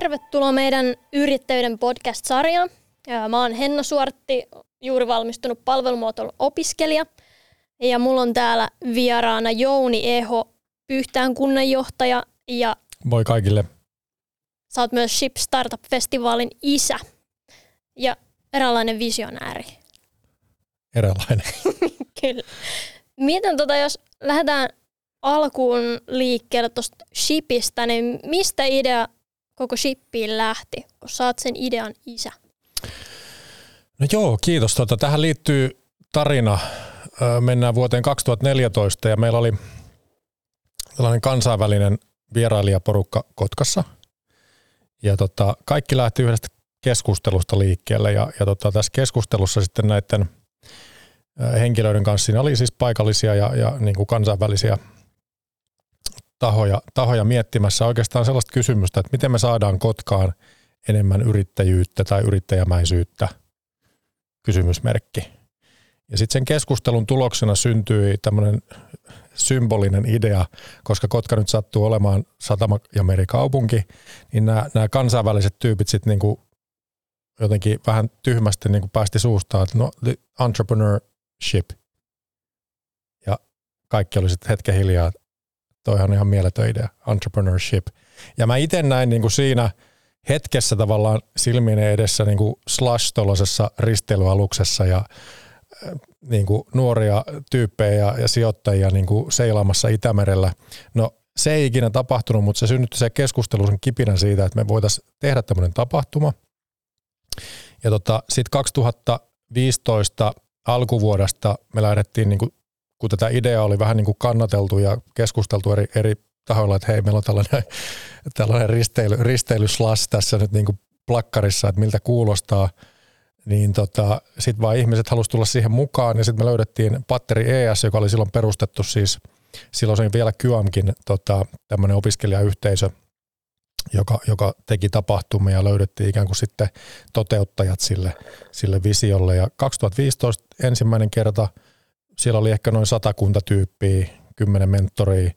tervetuloa meidän yrittäjyyden podcast-sarjaan. Mä oon Henna Suortti, juuri valmistunut palvelumuotoilun opiskelija. Ja mulla on täällä vieraana Jouni Eho, Pyhtään kunnanjohtaja. Ja Moi kaikille. Sä oot myös Ship Startup-festivaalin isä ja eräänlainen visionääri. Eräänlainen. Kyllä. Mietin tota, jos lähdetään alkuun liikkeelle tuosta Shipistä, niin mistä idea koko Shipiin lähti, kun oot sen idean isä? No joo, kiitos. Tota, tähän liittyy tarina. Mennään vuoteen 2014 ja meillä oli tällainen kansainvälinen vierailijaporukka Kotkassa. Ja tota, kaikki lähti yhdestä keskustelusta liikkeelle ja, ja tota, tässä keskustelussa sitten näiden henkilöiden kanssa siinä oli siis paikallisia ja, ja niin kuin kansainvälisiä tahoja, tahoja miettimässä oikeastaan sellaista kysymystä, että miten me saadaan Kotkaan enemmän yrittäjyyttä tai yrittäjämäisyyttä, kysymysmerkki. Ja sitten sen keskustelun tuloksena syntyi tämmöinen symbolinen idea, koska Kotka nyt sattuu olemaan satama- ja merikaupunki, niin nämä, kansainväliset tyypit sitten niinku jotenkin vähän tyhmästi niinku päästi suustaan, että no entrepreneurship. Ja kaikki oli sitten hetken hiljaa, että toihan on ihan mieletön idea, entrepreneurship. Ja mä itse näin niinku siinä hetkessä tavallaan silmien edessä niinku slash tuollaisessa risteilyaluksessa ja niin kuin nuoria tyyppejä ja, ja sijoittajia niin kuin seilaamassa Itämerellä. No se ei ikinä tapahtunut, mutta se synnytti se keskustelu sen kipinän siitä, että me voitaisiin tehdä tämmöinen tapahtuma. Ja tota, sitten 2015 alkuvuodesta me lähdettiin, niin kuin, kun tätä ideaa oli vähän niin kuin kannateltu ja keskusteltu eri, eri tahoilla, että hei, meillä on tällainen, tällainen risteily, risteilyslas tässä nyt niin kuin plakkarissa, että miltä kuulostaa – niin tota, sitten vaan ihmiset halusivat tulla siihen mukaan ja sitten me löydettiin Patteri ES, joka oli silloin perustettu siis, silloin se vielä Kyamkin tota, tämmöinen opiskelijayhteisö, joka, joka teki tapahtumia ja löydettiin ikään kuin sitten toteuttajat sille, sille visiolle. Ja 2015 ensimmäinen kerta siellä oli ehkä noin satakunta tyyppiä, kymmenen mentoria,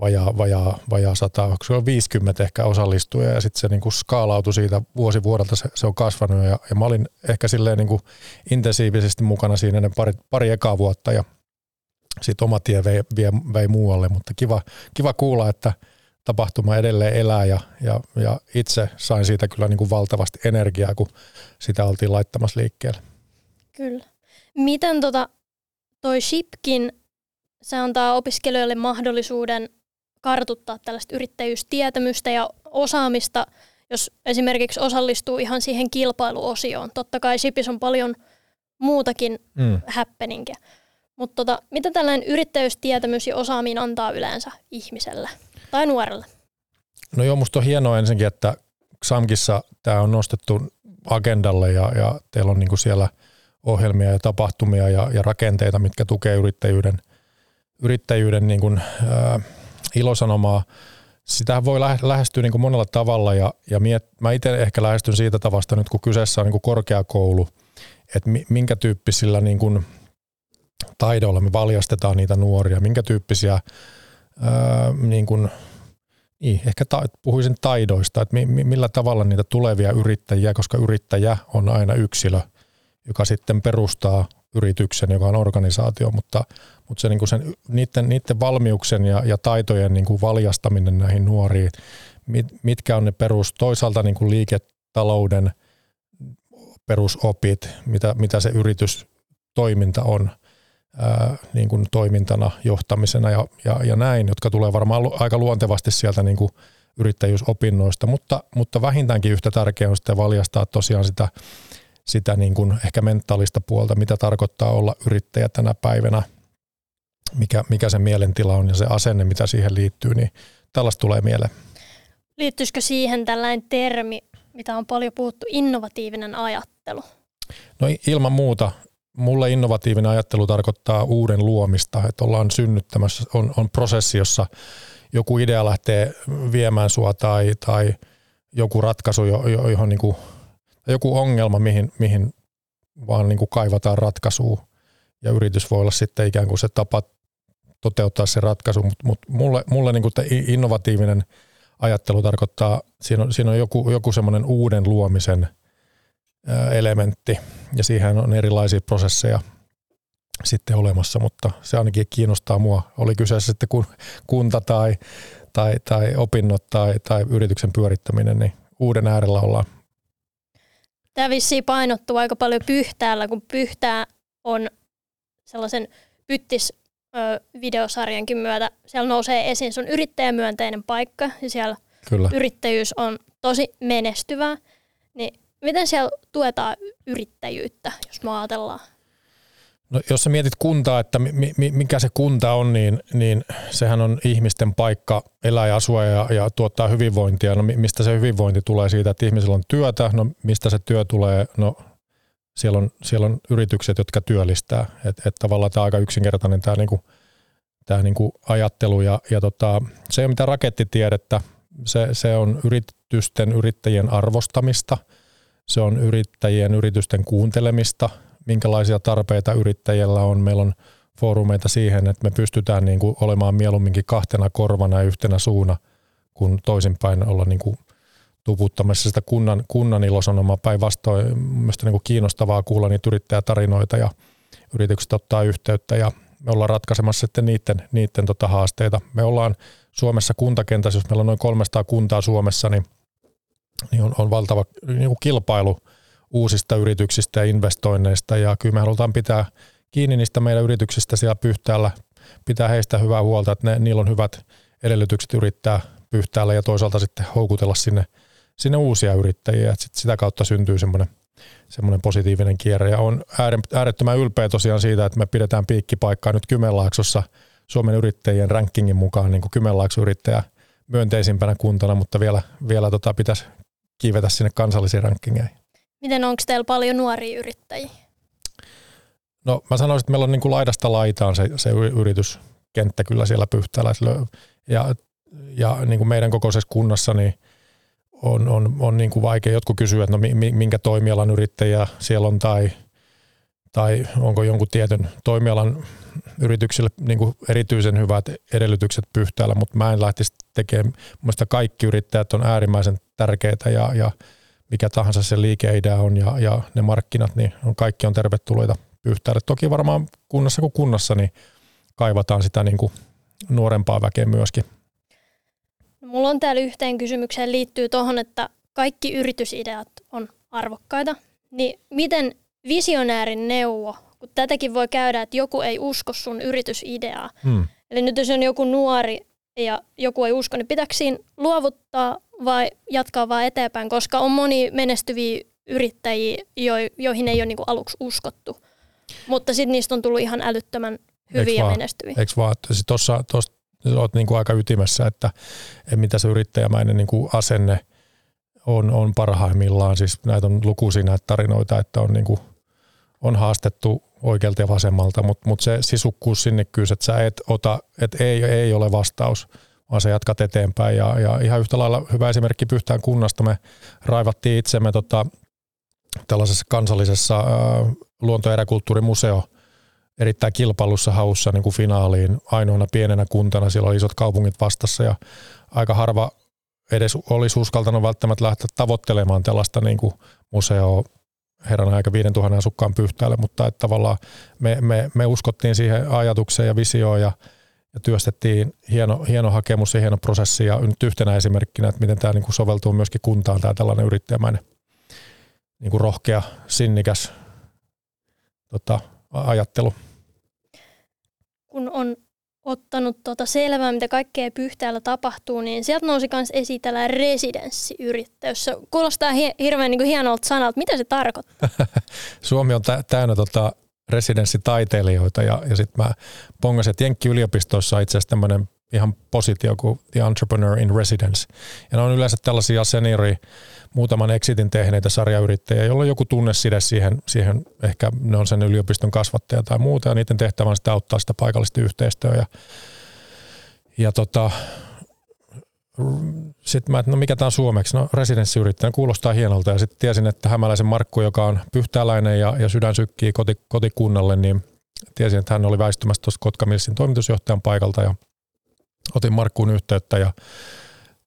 vajaa, vajaa, vajaa 100, onko se on 50 ehkä osallistuja ja sitten se niin kuin skaalautui siitä vuosi vuodelta, se, se on kasvanut ja, ja mä olin ehkä silleen niin kuin intensiivisesti mukana siinä ne pari, pari ekaa vuotta ja sitten oma tie vei, vei, vei muualle, mutta kiva, kiva kuulla, että tapahtuma edelleen elää ja, ja, ja itse sain siitä kyllä niin kuin valtavasti energiaa, kun sitä oltiin laittamassa liikkeelle. Kyllä. Miten tota, toi Shipkin se antaa opiskelijoille mahdollisuuden kartuttaa tällaista yrittäjyystietämystä ja osaamista, jos esimerkiksi osallistuu ihan siihen kilpailuosioon. Totta kai SIPIS on paljon muutakin mm. happeningia. Mutta tota, mitä tällainen yrittäjyystietämys ja osaaminen antaa yleensä ihmiselle tai nuorelle? No joo, musta on hienoa ensinnäkin, että XAMKissa tämä on nostettu agendalle ja, ja teillä on niinku siellä ohjelmia ja tapahtumia ja, ja rakenteita, mitkä tukee yrittäjyyden – yrittäjyyden niin kuin, ää, ilosanomaa, sitä voi lähestyä niin kuin monella tavalla ja, ja miet, mä itse ehkä lähestyn siitä tavasta nyt, kun kyseessä on niin kuin korkeakoulu, että minkä tyyppisillä niin kuin taidoilla me valjastetaan niitä nuoria, minkä tyyppisiä ää, niin kuin, niin, ehkä ta, puhuisin taidoista, että mi, millä tavalla niitä tulevia yrittäjiä, koska yrittäjä on aina yksilö, joka sitten perustaa yrityksen, joka on organisaatio, mutta, mutta se niin kuin sen, niiden, niiden valmiuksen ja, ja taitojen niin kuin valjastaminen näihin nuoriin, mit, mitkä on ne perus, toisaalta niin kuin liiketalouden perusopit, mitä, mitä se yritystoiminta on ää, niin kuin toimintana, johtamisena ja, ja, ja näin, jotka tulee varmaan aika luontevasti sieltä niin kuin yrittäjyysopinnoista, mutta, mutta vähintäänkin yhtä tärkeää on sitten valjastaa tosiaan sitä sitä niin kuin ehkä mentaalista puolta, mitä tarkoittaa olla yrittäjä tänä päivänä, mikä, mikä se mielentila on ja se asenne, mitä siihen liittyy, niin tällaista tulee mieleen. Liittyisikö siihen tällainen termi, mitä on paljon puhuttu, innovatiivinen ajattelu? No ilman muuta. Mulle innovatiivinen ajattelu tarkoittaa uuden luomista, että ollaan synnyttämässä, on, on prosessi, jossa joku idea lähtee viemään sua tai, tai joku ratkaisu, johon niin kuin joku ongelma, mihin, mihin vaan niin kuin kaivataan ratkaisua ja yritys voi olla sitten ikään kuin se tapa toteuttaa se ratkaisu, mutta mut mulle, mulle niin kuin innovatiivinen ajattelu tarkoittaa, siinä on, siinä on joku, joku semmoinen uuden luomisen elementti ja siihen on erilaisia prosesseja sitten olemassa, mutta se ainakin kiinnostaa mua. Oli kyseessä sitten kunta tai, tai, tai opinnot tai, tai yrityksen pyörittäminen, niin uuden äärellä ollaan. Tämä vissiin painottuu aika paljon pyhtäällä, kun pyhtää on sellaisen pyttis videosarjankin myötä, siellä nousee esiin, se on yrittäjämyönteinen paikka ja siellä Kyllä. yrittäjyys on tosi menestyvää. Niin miten siellä tuetaan yrittäjyyttä, jos me ajatellaan? No, jos sä mietit kuntaa, että mi, mi, mikä se kunta on, niin, niin sehän on ihmisten paikka elää ja asua ja, ja tuottaa hyvinvointia. No mistä se hyvinvointi tulee siitä, että ihmisillä on työtä? No mistä se työ tulee? No siellä on, siellä on yritykset, jotka työllistää. Että et tavallaan tämä on aika yksinkertainen tämä niinku, tää niinku ajattelu. Ja, ja tota, se ei ole mitään rakettitiedettä. Se, se on yritysten, yrittäjien arvostamista. Se on yrittäjien, yritysten kuuntelemista – minkälaisia tarpeita yrittäjillä on. Meillä on foorumeita siihen, että me pystytään niin kuin olemaan mieluumminkin kahtena korvana ja yhtenä suuna, kun toisinpäin olla niin kuin tuputtamassa sitä kunnan, kunnan ilosanomaa päinvastoin. Mielestäni niin kiinnostavaa kuulla niitä yrittäjätarinoita ja yritykset ottaa yhteyttä ja me ollaan ratkaisemassa sitten niiden, niiden tota haasteita. Me ollaan Suomessa kuntakentässä, jos meillä on noin 300 kuntaa Suomessa, niin, niin on, on valtava niin kuin kilpailu – uusista yrityksistä ja investoinneista. Ja kyllä me halutaan pitää kiinni niistä meidän yrityksistä siellä Pyhtäällä, pitää heistä hyvää huolta, että ne, niillä on hyvät edellytykset yrittää Pyhtäällä ja toisaalta sitten houkutella sinne, sinne uusia yrittäjiä, että sit sitä kautta syntyy semmoinen semmoinen positiivinen kierre. Ja on äärettömän ylpeä tosiaan siitä, että me pidetään piikkipaikkaa nyt Kymenlaaksossa Suomen yrittäjien rankingin mukaan niin kuin Kymenlaakso yrittäjä myönteisimpänä kuntana, mutta vielä, vielä tota pitäisi kiivetä sinne kansallisiin rankingeihin. Miten onko teillä paljon nuoria yrittäjiä? No mä sanoisin, että meillä on niin kuin laidasta laitaan se, se yrityskenttä kyllä siellä Pyhtäällä. Ja, ja niin kuin meidän kokoisessa kunnassa niin on, on, on niin kuin vaikea. Jotkut kysyvät, että no minkä toimialan yrittäjä siellä on tai, tai onko jonkun tietyn toimialan yrityksille niin kuin erityisen hyvät edellytykset Pyhtäällä, mutta mä en lähtisi tekemään. Mielestäni kaikki yrittäjät on äärimmäisen tärkeitä ja, ja mikä tahansa se liikeidea on ja, ja ne markkinat, niin on, kaikki on tervetulleita Pyhtäälle. Toki varmaan kunnassa kuin kunnassa niin kaivataan sitä niin kuin nuorempaa väkeä myöskin. No, mulla on täällä yhteen kysymykseen liittyy tuohon, että kaikki yritysideat on arvokkaita. Niin miten visionäärin neuvo, kun tätäkin voi käydä, että joku ei usko sun yritysideaa. Hmm. Eli nyt jos on joku nuori ja joku ei usko, niin pitääkö siinä luovuttaa vai jatkaa vaan eteenpäin, koska on moni menestyviä yrittäjiä, joihin ei ole niinku aluksi uskottu. Mutta sitten niistä on tullut ihan älyttömän hyviä ja menestyviä. Eikö vaan, että tuossa olet niinku aika ytimessä, että, että mitä se yrittäjämäinen niinku asenne on, on parhaimmillaan. Siis näitä on lukuisia näitä tarinoita, että on, niinku, on haastettu oikealta ja vasemmalta, mutta mut se sisukkuus, sinnekkyys, että sä et ota, että ei, ei ole vastaus, vaan sä jatkat eteenpäin. Ja, ja ihan yhtä lailla hyvä esimerkki Pyhtään kunnasta. Me raivattiin itsemme tota, tällaisessa kansallisessa ää, luonto- ja eräkulttuurimuseo erittäin kilpailussa haussa niin kuin finaaliin ainoana pienenä kuntana. Siellä oli isot kaupungit vastassa ja aika harva edes olisi uskaltanut välttämättä lähteä tavoittelemaan tällaista niin kuin museoa herran aika 5000 asukkaan pyhtäälle, mutta että tavallaan me, me, me uskottiin siihen ajatukseen ja visioon ja, ja työstettiin hieno, hieno hakemus ja hieno prosessi ja nyt yhtenä esimerkkinä, että miten tämä niin kuin soveltuu myöskin kuntaan tämä tällainen yrittäjämäinen niin kuin rohkea, sinnikäs tota, ajattelu. Kun on ottanut tota selvää, mitä kaikkea pyhtäällä tapahtuu, niin sieltä nousi myös esiin tällainen residenssiyrittäjyys. Se kuulostaa hi- hirveän niin hienolta sanalta. Mitä se tarkoittaa? Suomi on täynnä tota residenssitaiteilijoita ja, ja sitten mä pongasin, että Jenkki-yliopistossa on itse asiassa tämmöinen ihan positio kuin The Entrepreneur in Residence. Ja ne on yleensä tällaisia seniori, muutaman exitin tehneitä sarjayrittäjiä, joilla on joku tunneside siihen, siihen, ehkä ne on sen yliopiston kasvattaja tai muuta, ja niiden tehtävä on sitä auttaa sitä paikallista yhteistyötä. Ja, ja tota, sitten mä, että no mikä tämä on suomeksi? No residenssiyrittäjä, kuulostaa hienolta. Ja sitten tiesin, että Hämäläisen Markku, joka on pyhtääläinen ja, ja sydän sykkii koti, kotikunnalle, niin tiesin, että hän oli väistymässä tuosta Kotka Millsin toimitusjohtajan paikalta ja otin Markkuun yhteyttä ja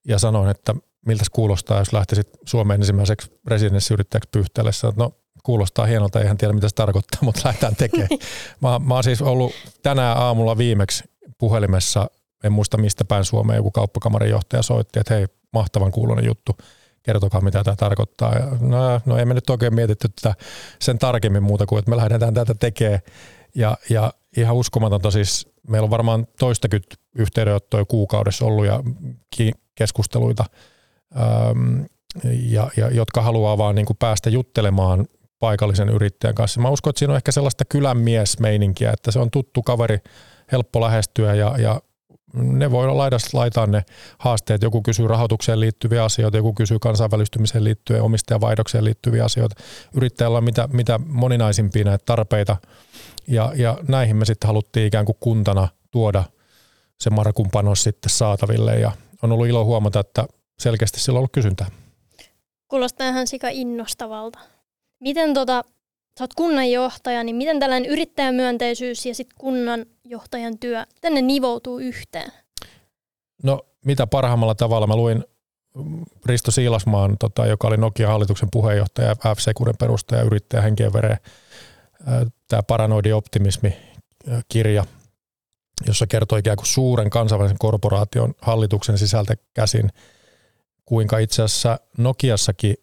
ja sanoin, että miltä kuulostaa, jos lähtisit Suomeen ensimmäiseksi residenssiyrittäjäksi Pyhtäälle. Sanoin, no kuulostaa hienolta, eihän tiedä mitä se tarkoittaa, mutta lähdetään tekemään. Mä, mä oon siis ollut tänään aamulla viimeksi puhelimessa, en muista mistä päin Suomeen, joku kauppakamarin johtaja soitti, että hei, mahtavan kuulonen juttu, kertokaa mitä tämä tarkoittaa. Ja no, no ei me nyt oikein mietitty tätä sen tarkemmin muuta kuin, että me lähdetään tätä tekemään. Ja, ja ihan uskomatonta siis, meillä on varmaan toistakymmentä yhteydenottoja kuukaudessa ollut ja keskusteluita, ähm, ja, ja, jotka haluaa vaan niin kuin päästä juttelemaan paikallisen yrittäjän kanssa. Mä uskon, että siinä on ehkä sellaista kylänmiesmeininkiä, että se on tuttu kaveri, helppo lähestyä ja, ja ne voi olla laidasta laitaan ne haasteet. Joku kysyy rahoitukseen liittyviä asioita, joku kysyy kansainvälistymiseen liittyen, omistajavaihdokseen liittyviä asioita. Yrittäjällä on mitä, mitä moninaisimpia näitä tarpeita ja, ja näihin me sitten haluttiin ikään kuin kuntana tuoda se Markun panos sitten saataville ja on ollut ilo huomata, että selkeästi sillä on ollut kysyntää. Kuulostaa ihan sika innostavalta. Miten tota, sä oot kunnanjohtaja, niin miten tällainen yrittäjämyönteisyys ja sitten kunnanjohtajan työ, tänne nivoutuu yhteen? No mitä parhaimmalla tavalla. Mä luin Risto Siilasmaan, tota, joka oli Nokia hallituksen puheenjohtaja, f Securen perustaja, yrittäjä henkien vereen. Tämä Paranoidi optimismi kirja, jossa kertoo ikään kuin suuren kansainvälisen korporaation hallituksen sisältä käsin, kuinka itse asiassa Nokiassakin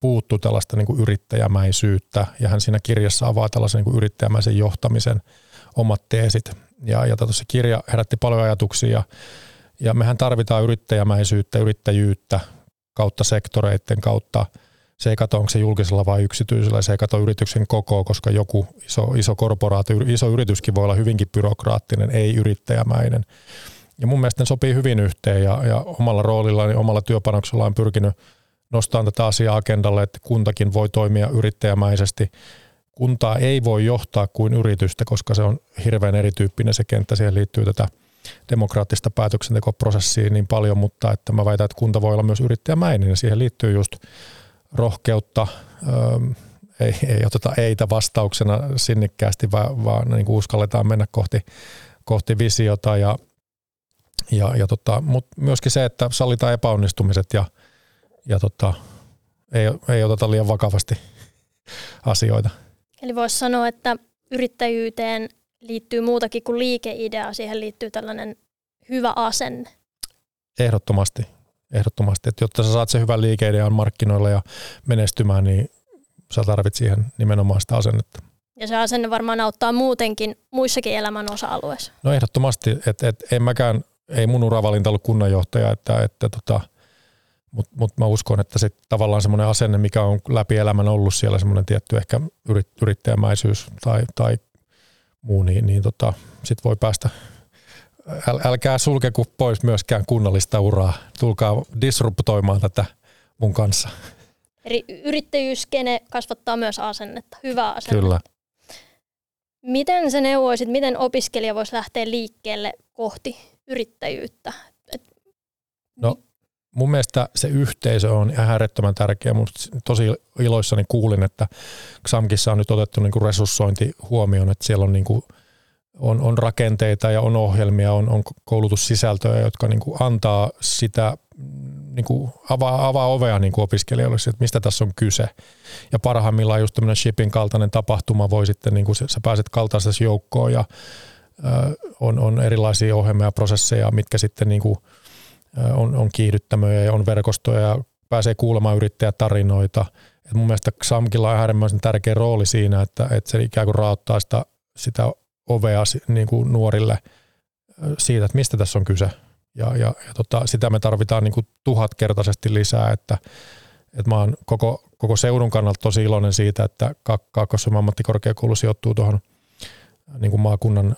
puuttuu tällaista niin kuin yrittäjämäisyyttä, ja hän siinä kirjassa avaa tällaisen niin kuin yrittäjämäisen johtamisen omat teesit. Ja, ja tuossa kirja herätti paljon ajatuksia, ja, ja mehän tarvitaan yrittäjämäisyyttä, yrittäjyyttä kautta sektoreiden kautta. Se ei katso, onko se julkisella vai yksityisellä, se ei katso yrityksen koko, koska joku iso, iso korporaatio, iso yrityskin voi olla hyvinkin byrokraattinen, ei yrittäjämäinen. Ja mun mielestä ne sopii hyvin yhteen, ja, ja omalla roolillani, omalla työpanoksella on pyrkinyt – nostaa tätä asiaa agendalle, että kuntakin voi toimia yrittäjämäisesti. Kuntaa ei voi johtaa kuin yritystä, koska se on hirveän erityyppinen se kenttä. Siihen liittyy tätä demokraattista päätöksentekoprosessia niin paljon, mutta että mä väitän, että kunta voi olla myös yrittäjämäinen ja siihen liittyy just rohkeutta, ei, ei oteta eitä vastauksena sinnikkäästi, vaan, vaan niin kuin uskalletaan mennä kohti, kohti visiota ja, ja, ja tota, mutta myöskin se, että sallitaan epäonnistumiset ja – ja tota, ei, ei oteta liian vakavasti asioita. Eli voisi sanoa, että yrittäjyyteen liittyy muutakin kuin liikeidea, siihen liittyy tällainen hyvä asenne. Ehdottomasti, ehdottomasti. Että jotta sä saat sen hyvän liikeidean markkinoilla ja menestymään, niin sä tarvit siihen nimenomaan sitä asennetta. Ja se asenne varmaan auttaa muutenkin muissakin elämän osa-alueissa. No ehdottomasti, että et, en mäkään, ei mun uravalinta ollut kunnanjohtaja, että, että tota, mutta mut mä uskon, että se tavallaan semmoinen asenne, mikä on läpi elämän ollut siellä semmoinen tietty ehkä yrit, yrittäjämäisyys tai, tai muu, niin, niin tota, sit voi päästä Äl, älkää sulkeko pois myöskään kunnallista uraa. Tulkaa disruptoimaan tätä mun kanssa. Eli yrittäjyyskene kasvattaa myös asennetta, hyvää asennetta. Kyllä. Miten se neuvoisit, miten opiskelija voisi lähteä liikkeelle kohti yrittäjyyttä? No mun mielestä se yhteisö on äärettömän tärkeä. Mun tosi iloissani kuulin, että XAMKissa on nyt otettu niin kuin resurssointi huomioon, että siellä on, niin kuin, on, on rakenteita ja on ohjelmia, on, on koulutussisältöjä, jotka niin kuin antaa sitä, niin kuin avaa, avaa ovea niin kuin opiskelijoille, että mistä tässä on kyse. Ja parhaimmillaan just tämmöinen shipping kaltainen tapahtuma voi sitten, niin kuin sä pääset kaltaisessa joukkoon ja on, on erilaisia ohjelmia ja prosesseja, mitkä sitten niin kuin – on, on kiihdyttämöjä ja on verkostoja ja pääsee kuulemaan yrittäjätarinoita. Et mun mielestä XAMKilla on äärimmäisen tärkeä rooli siinä, että, että se ikään kuin raottaa sitä, sitä ovea niin kuin nuorille siitä, että mistä tässä on kyse. Ja, ja, ja tota, sitä me tarvitaan niin kuin tuhatkertaisesti lisää, että, että mä oon koko, koko seudun kannalta tosi iloinen siitä, että Kaakkois-Suomen ammattikorkeakoulu sijoittuu tuohon niin kuin maakunnan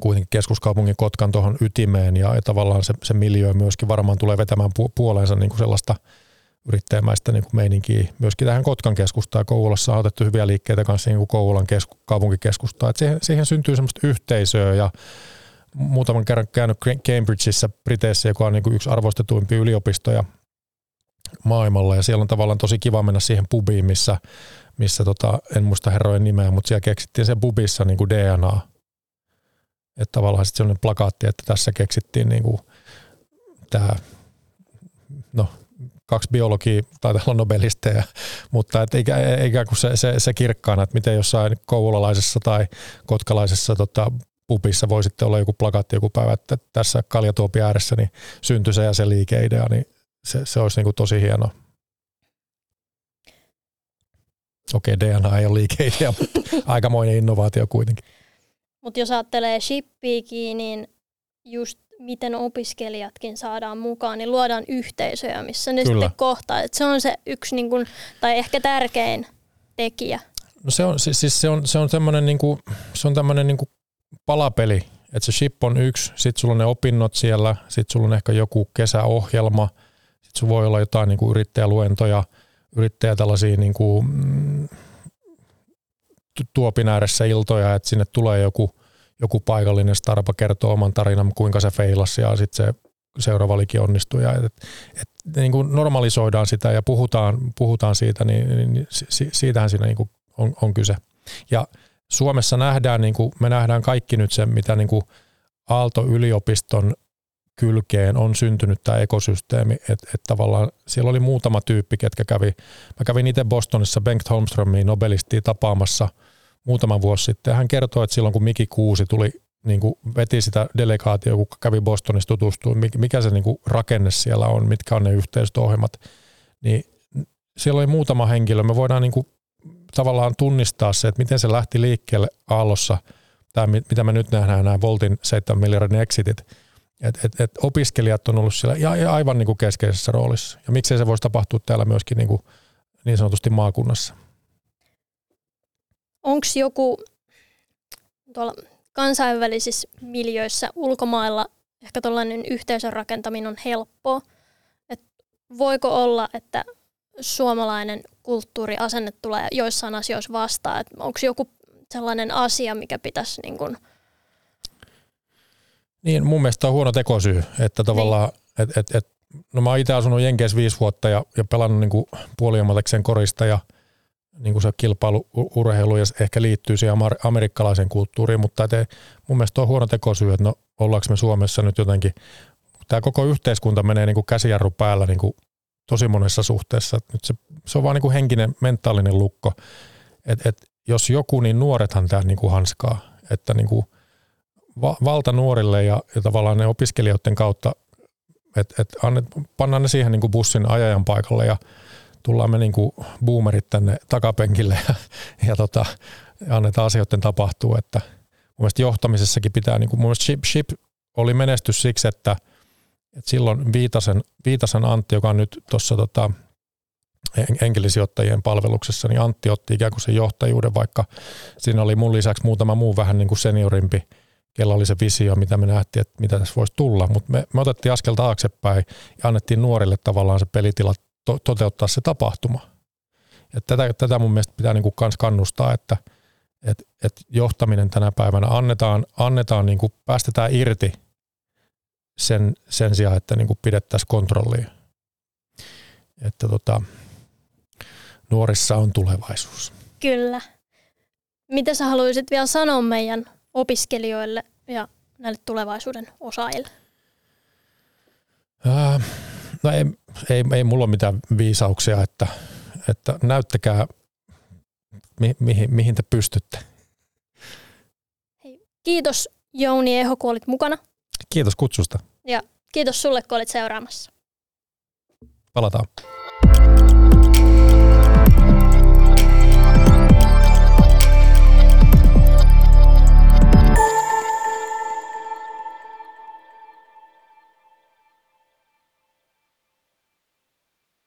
kuitenkin keskuskaupungin Kotkan tuohon ytimeen ja, ja tavallaan se, se miljöö myöskin varmaan tulee vetämään pu, puoleensa niin kuin sellaista yrittäjämäistä niin kuin meininkiä. Myöskin tähän Kotkan keskustaan Kouvolassa on otettu hyviä liikkeitä kanssa niin kuin Kouvolan kesku, kaupunkikeskustaan. siihen, siihen syntyy semmoista yhteisöä ja muutaman kerran käynyt Cambridgeissa Briteissä, joka on niin kuin yksi arvostetuimpia yliopistoja maailmalla ja siellä on tavallaan tosi kiva mennä siihen pubiin, missä, missä tota, en muista herrojen nimeä, mutta siellä keksittiin se pubissa niin kuin DNA, että tavallaan sitten sellainen plakaatti, että tässä keksittiin niin kuin tämä, no kaksi biologia taitaa olla nobelisteja, mutta et eikä, eikä kun se, se, se kirkkaana, että miten jossain koululaisessa tai kotkalaisessa tota, pupissa voi sitten olla joku plakaatti joku päivä, että tässä kaljatuopi ääressä niin syntyi se ja se liikeidea, niin se, se olisi niin kuin tosi hieno. Okei, DNA ei ole liikeidea, mutta aikamoinen innovaatio kuitenkin. Mutta jos ajattelee shippiikin, niin just miten opiskelijatkin saadaan mukaan, niin luodaan yhteisöjä, missä ne Kyllä. sitten kohtaa. Et se on se yksi, niin kun, tai ehkä tärkein tekijä. No se on, siis se on, se on tämmöinen niinku, se on niinku palapeli, että se ship on yksi, sitten sulla on ne opinnot siellä, sitten sulla on ehkä joku kesäohjelma, sitten sulla voi olla jotain niinku yrittäjäluentoja, yrittäjä tällaisia niinku, mm, tuopin ääressä iltoja, että sinne tulee joku, joku paikallinen starpa kertoo oman tarinan, kuinka se feilasi ja sitten se seuraava liki onnistui. Ja et, et, niin kuin normalisoidaan sitä ja puhutaan, puhutaan siitä, niin, niin siitähän siinä niin kuin on, on kyse. Ja Suomessa nähdään, niin kuin, me nähdään kaikki nyt sen, mitä niin kuin Aalto-yliopiston kylkeen on syntynyt tämä ekosysteemi, että et tavallaan siellä oli muutama tyyppi, ketkä kävi, mä kävin itse Bostonissa Bengt Holmströmiin Nobelistia tapaamassa muutama vuosi sitten. Hän kertoi, että silloin kun Miki Kuusi tuli, niin kuin veti sitä delegaatio, kun kävi Bostonissa tutustua, mikä se niin kuin rakenne siellä on, mitkä on ne yhteistyöohjelmat, niin siellä oli muutama henkilö. Me voidaan niin kuin tavallaan tunnistaa se, että miten se lähti liikkeelle aallossa, tämä, mitä me nyt nähdään, nämä Voltin 7 miljardin exitit, että et, et opiskelijat on ollut siellä ja, aivan niin kuin keskeisessä roolissa. Ja miksei se voisi tapahtua täällä myöskin niin, kuin, niin sanotusti maakunnassa. Onko joku tuolla kansainvälisissä miljöissä ulkomailla ehkä tällainen yhteisön rakentaminen on helppoa? Et voiko olla, että suomalainen kulttuuriasenne tulee joissain asioissa vastaan? Onko joku sellainen asia, mikä pitäisi niin kuin niin, mun mielestä on huono tekosyy, että tavallaan, niin. et, et, et, no mä oon itse asunut Jenkeissä viisi vuotta ja, ja pelannut niin puoliammatiksen korista ja niin kuin se kilpailuurheilu ja ehkä liittyy siihen amerikkalaiseen kulttuuriin, mutta et, mun mielestä on huono tekosyy, että no ollaanko me Suomessa nyt jotenkin, tämä koko yhteiskunta menee niin kuin käsijarru päällä niin kuin tosi monessa suhteessa. Nyt se, se on vaan niin kuin henkinen, mentaalinen lukko. Et, et, jos joku, niin nuorethan tämä niin kuin hanskaa. Että niin kuin, va- valta nuorille ja, ja tavallaan ne opiskelijoiden kautta, että et pannaan ne siihen niin kuin bussin ajajan paikalle ja tullaan me niin kuin boomerit tänne takapenkille ja, ja tota, annetaan asioiden tapahtua. Että mun mielestä johtamisessakin pitää, niin kuin mun mielestä Ship, Ship oli menestys siksi, että, että silloin Viitasen, Viitasen Antti, joka on nyt tuossa tota, enkelisijoittajien palveluksessa, niin Antti otti ikään kuin sen johtajuuden, vaikka siinä oli mun lisäksi muutama muu vähän niin kuin seniorimpi – kella oli se visio, mitä me nähtiin, että mitä tässä voisi tulla. Mutta me, me otettiin askel taaksepäin ja annettiin nuorille tavallaan se pelitila to, toteuttaa se tapahtuma. Ja tätä, tätä mun mielestä pitää niin kans kannustaa, että et, et johtaminen tänä päivänä annetaan, annetaan niin kuin päästetään irti sen, sen sijaan, että niin kuin pidettäisiin kontrollia. Että tota, nuorissa on tulevaisuus. Kyllä. Mitä sä haluaisit vielä sanoa meidän opiskelijoille ja näille tulevaisuuden osaajille? Äh, no ei, ei, ei mulla ole mitään viisauksia, että, että näyttäkää mi, mihin, mihin te pystytte. Hei, kiitos Jouni Eho, kun olit mukana. Kiitos kutsusta. Ja kiitos sulle, kun olit seuraamassa. Palataan.